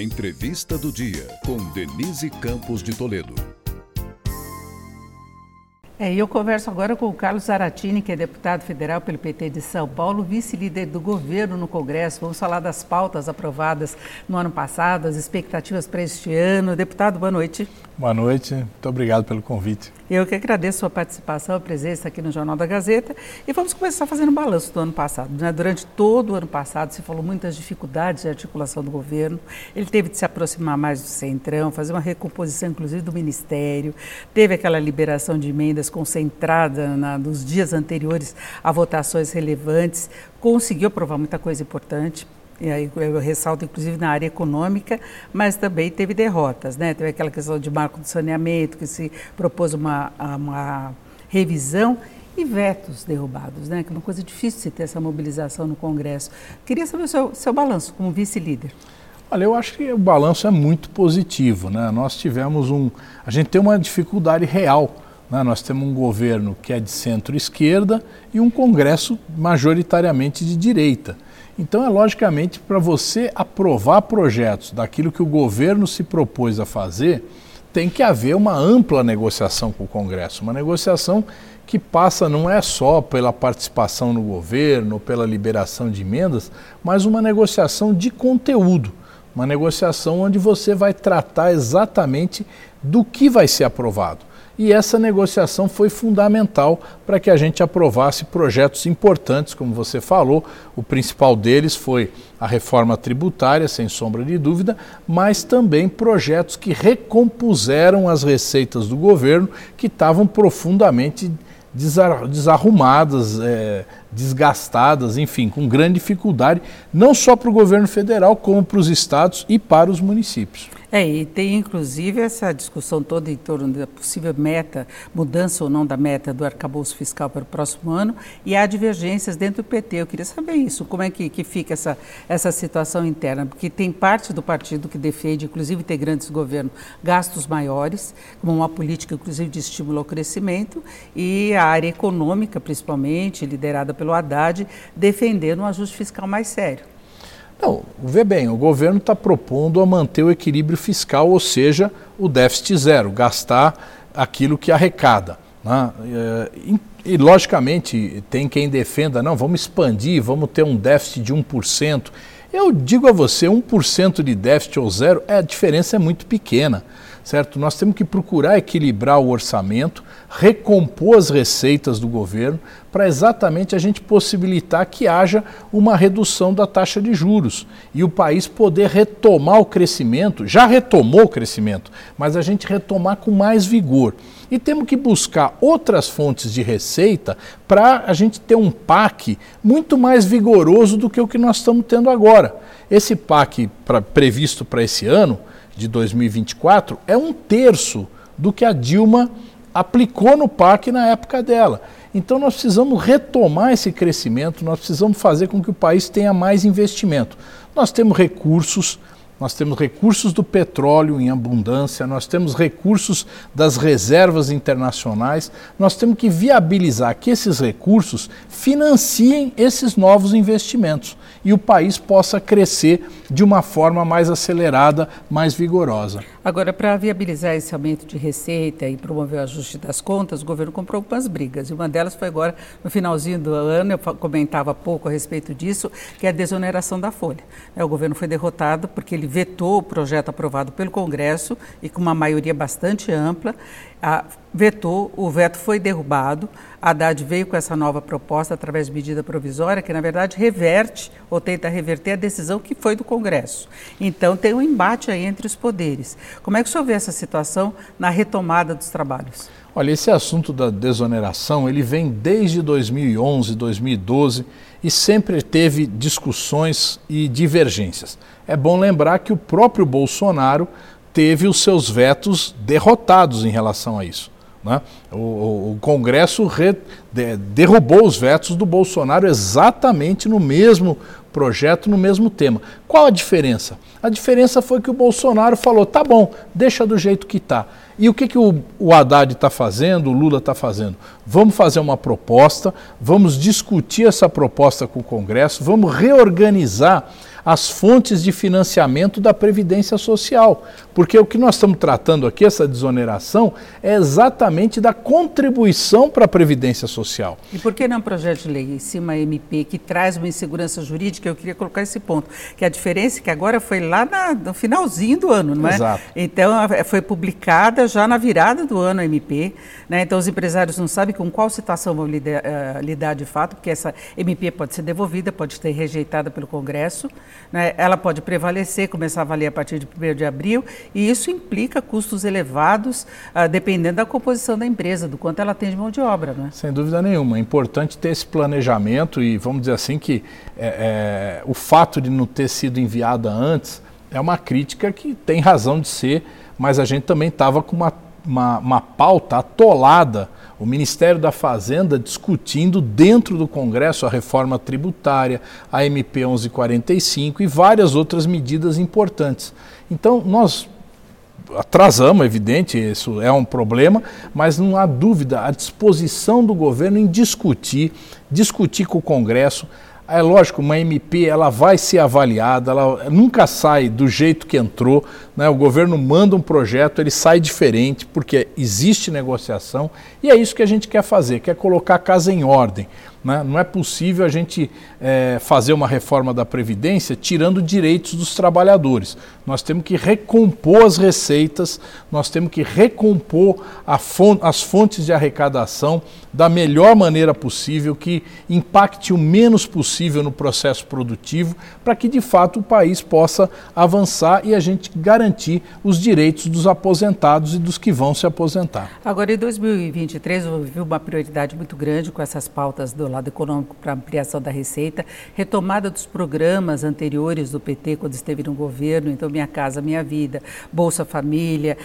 Entrevista do dia com Denise Campos de Toledo. É, eu converso agora com o Carlos Zaratini, que é deputado federal pelo PT de São Paulo, vice-líder do governo no Congresso. Vamos falar das pautas aprovadas no ano passado, as expectativas para este ano. Deputado, boa noite. Boa noite, muito obrigado pelo convite. Eu que agradeço a sua participação, a presença aqui no Jornal da Gazeta. E vamos começar fazendo um balanço do ano passado. Né? Durante todo o ano passado, se falou muitas dificuldades de articulação do governo. Ele teve de se aproximar mais do centrão, fazer uma recomposição, inclusive, do ministério. Teve aquela liberação de emendas concentrada na, nos dias anteriores a votações relevantes. Conseguiu aprovar muita coisa importante e aí eu ressalto inclusive na área econômica, mas também teve derrotas, né? Teve aquela questão de marco do saneamento, que se propôs uma, uma revisão e vetos derrubados, né? Que é uma coisa difícil de ter essa mobilização no Congresso. Queria saber o seu, seu balanço como vice-líder. Olha, eu acho que o balanço é muito positivo, né? Nós tivemos um, a gente tem uma dificuldade real? Nós temos um governo que é de centro-esquerda e um Congresso majoritariamente de direita. Então é logicamente para você aprovar projetos daquilo que o governo se propôs a fazer, tem que haver uma ampla negociação com o Congresso, uma negociação que passa não é só pela participação no governo, pela liberação de emendas, mas uma negociação de conteúdo, uma negociação onde você vai tratar exatamente do que vai ser aprovado e essa negociação foi fundamental para que a gente aprovasse projetos importantes, como você falou. O principal deles foi a reforma tributária, sem sombra de dúvida, mas também projetos que recompuseram as receitas do governo que estavam profundamente desarrumadas, é, desgastadas, enfim, com grande dificuldade, não só para o governo federal, como para os estados e para os municípios. É, e tem inclusive essa discussão toda em torno da possível meta, mudança ou não da meta do arcabouço fiscal para o próximo ano, e há divergências dentro do PT. Eu queria saber isso, como é que, que fica essa, essa situação interna, porque tem parte do partido que defende, inclusive integrantes do governo, gastos maiores, como uma política, inclusive, de estímulo ao crescimento, e a área econômica, principalmente, liderada pelo Haddad, defendendo um ajuste fiscal mais sério. Não, vê bem, o governo está propondo a manter o equilíbrio fiscal, ou seja, o déficit zero, gastar aquilo que arrecada. Né? E, e, logicamente, tem quem defenda, não, vamos expandir, vamos ter um déficit de 1%. Eu digo a você, 1% de déficit ou zero, é, a diferença é muito pequena certo? Nós temos que procurar equilibrar o orçamento, recompor as receitas do governo, para exatamente a gente possibilitar que haja uma redução da taxa de juros e o país poder retomar o crescimento, já retomou o crescimento, mas a gente retomar com mais vigor. E temos que buscar outras fontes de receita para a gente ter um PAC muito mais vigoroso do que o que nós estamos tendo agora. Esse PAC pra, previsto para esse ano, de 2024 é um terço do que a Dilma aplicou no PAC na época dela. Então nós precisamos retomar esse crescimento, nós precisamos fazer com que o país tenha mais investimento. Nós temos recursos, nós temos recursos do petróleo em abundância, nós temos recursos das reservas internacionais, nós temos que viabilizar que esses recursos financiem esses novos investimentos e o país possa crescer de uma forma mais acelerada, mais vigorosa. Agora, para viabilizar esse aumento de receita e promover o ajuste das contas, o governo comprou algumas brigas. E uma delas foi agora, no finalzinho do ano, eu comentava pouco a respeito disso, que é a desoneração da folha. É, o governo foi derrotado porque ele vetou o projeto aprovado pelo Congresso e com uma maioria bastante ampla vetou, o veto foi derrubado. Haddad veio com essa nova proposta através de medida provisória, que na verdade reverte ou tenta reverter a decisão que foi do Congresso. Então tem um embate aí entre os poderes. Como é que o senhor vê essa situação na retomada dos trabalhos? Olha, esse assunto da desoneração, ele vem desde 2011, 2012 e sempre teve discussões e divergências. É bom lembrar que o próprio Bolsonaro teve os seus vetos derrotados em relação a isso. Né? O, o, o, Congresso re, de, derrubou os vetos do Bolsonaro exatamente no mesmo projeto, no mesmo tema. Qual a diferença? A diferença foi que o Bolsonaro falou: tá bom, deixa do jeito que está. E o que, que o, o Haddad está fazendo, o Lula está fazendo? Vamos fazer uma proposta, vamos discutir essa proposta com o Congresso, vamos reorganizar as fontes de financiamento da Previdência Social. Porque o que nós estamos tratando aqui, essa desoneração, é exatamente da contribuição para a Previdência Social. E por que não projeto de lei em cima MP que traz uma insegurança jurídica? Eu queria colocar esse ponto, que a diferença é que agora foi lá na, no finalzinho do ano, não é? Exato. Então foi publicada já na virada do ano a MP, né? Então os empresários não sabem com qual situação vão lidar, uh, lidar de fato, porque essa MP pode ser devolvida, pode ser rejeitada pelo Congresso, né? ela pode prevalecer, começar a valer a partir de 1 de abril, e isso implica custos elevados, uh, dependendo da composição da empresa, do quanto ela tem de mão de obra. Né? Sem dúvida nenhuma. É importante ter esse planejamento e vamos dizer assim que é, é, o fato de não ter sido enviada antes é uma crítica que tem razão de ser, mas a gente também estava com uma, uma, uma pauta atolada o Ministério da Fazenda discutindo dentro do Congresso a reforma tributária, a MP 1145 e várias outras medidas importantes. Então, nós atrasamos, é evidente, isso é um problema, mas não há dúvida a disposição do governo em discutir, discutir com o Congresso é lógico, uma MP ela vai ser avaliada, ela nunca sai do jeito que entrou. Né? O governo manda um projeto, ele sai diferente, porque existe negociação e é isso que a gente quer fazer, quer colocar a casa em ordem. Né? Não é possível a gente é, fazer uma reforma da Previdência tirando direitos dos trabalhadores. Nós temos que recompor as receitas, nós temos que recompor as fontes de arrecadação da melhor maneira possível, que impacte o menos possível no processo produtivo, para que de fato o país possa avançar e a gente garantir os direitos dos aposentados e dos que vão se aposentar. Agora, em 2023, houve uma prioridade muito grande com essas pautas do lado econômico para ampliação da receita, retomada dos programas anteriores do PT quando esteve no governo, então Minha Casa Minha Vida, Bolsa Família,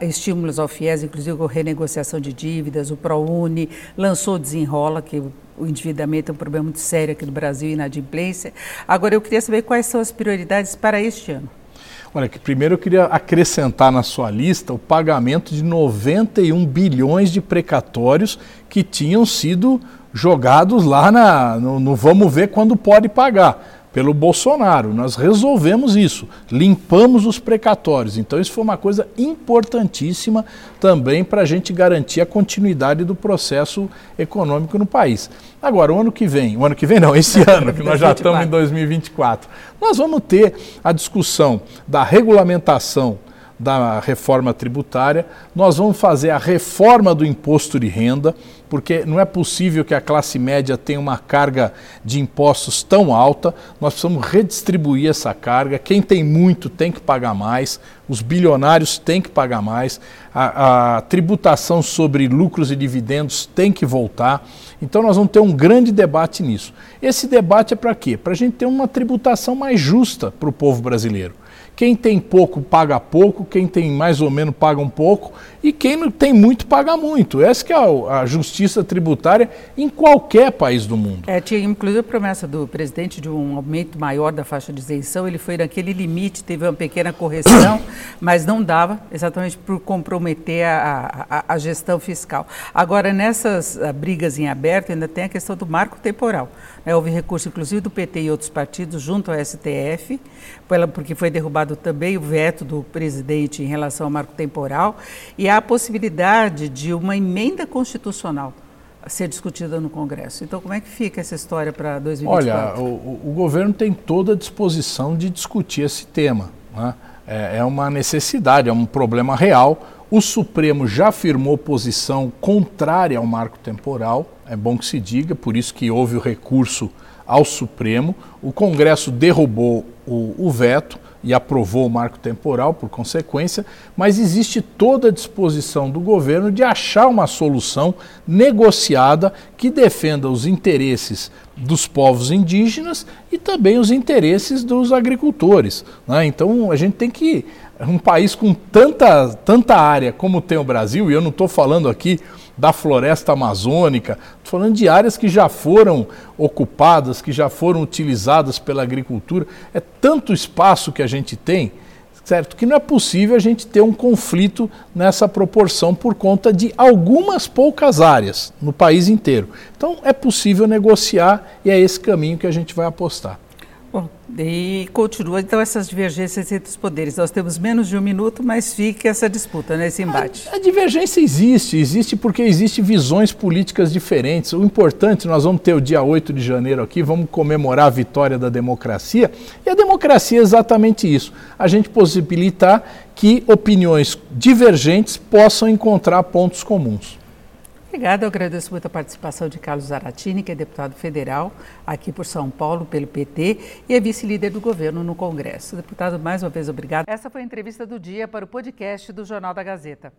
estímulos ao FIES, inclusive com renegociação de dívidas, o ProUni, lançou o Desenrola, que o endividamento é um problema muito sério aqui no Brasil, inadimplência. Agora, eu queria saber quais são as prioridades para este ano. Olha, primeiro eu queria acrescentar na sua lista o pagamento de 91 bilhões de precatórios que tinham sido jogados lá na, no, no vamos ver quando pode pagar pelo Bolsonaro. Nós resolvemos isso, limpamos os precatórios. Então, isso foi uma coisa importantíssima também para a gente garantir a continuidade do processo econômico no país. Agora, o ano que vem, o ano que vem não, esse ano, que nós já estamos em 2024, nós vamos ter a discussão da regulamentação da reforma tributária, nós vamos fazer a reforma do imposto de renda, porque não é possível que a classe média tenha uma carga de impostos tão alta, nós precisamos redistribuir essa carga. Quem tem muito tem que pagar mais, os bilionários têm que pagar mais, a, a tributação sobre lucros e dividendos tem que voltar. Então, nós vamos ter um grande debate nisso. Esse debate é para quê? Para a gente ter uma tributação mais justa para o povo brasileiro. Quem tem pouco paga pouco, quem tem mais ou menos paga um pouco e quem não tem muito paga muito. Essa é a, justiça tributária em qualquer país do mundo. É, tinha inclusive a promessa do presidente de um aumento maior da faixa de isenção, ele foi naquele limite, teve uma pequena correção, mas não dava exatamente por comprometer a, a, a gestão fiscal. Agora, nessas ah, brigas em aberto, ainda tem a questão do marco temporal. É, houve recurso, inclusive, do PT e outros partidos junto ao STF, porque foi derrubado também o veto do presidente em relação ao marco temporal e há a possibilidade de uma emenda constitucional ser discutida no Congresso. Então, como é que fica essa história para 2024? Olha, o, o, governo tem toda a disposição de discutir esse tema. Né? É, é uma necessidade, é um problema real. O Supremo já afirmou posição contrária ao marco temporal, é bom que se diga, por isso que houve o recurso ao Supremo. O Congresso derrubou o, o veto e aprovou o marco temporal por consequência, mas existe toda a disposição do governo de achar uma solução negociada que defenda os interesses dos povos indígenas e também os interesses dos agricultores. Né? Então a gente tem que. Um país com tanta, tanta área como tem o Brasil, e eu não estou falando aqui da floresta amazônica, estou falando de áreas que já foram ocupadas, que já foram utilizadas pela agricultura. É tanto espaço que a gente tem, certo? Que não é possível a gente ter um conflito nessa proporção por conta de algumas poucas áreas no país inteiro. Então é possível negociar e é esse caminho que a gente vai apostar. Bom, E continua, então, essas divergências entre os poderes. Nós temos menos de um minuto, mas fica essa disputa, né, esse embate. A, a divergência existe, existe porque existem visões políticas diferentes. O importante, nós vamos ter o dia 8 de janeiro aqui, vamos comemorar a vitória da democracia. E a democracia é exatamente isso: a gente possibilitar que opiniões divergentes possam encontrar pontos comuns. Obrigada, eu agradeço muito a participação de Carlos Zaratini, que é deputado federal aqui por São Paulo, pelo PT, e é vice-líder do governo no Congresso. Deputado, mais uma vez, obrigado. Essa foi a entrevista do dia para o podcast do Jornal da Gazeta.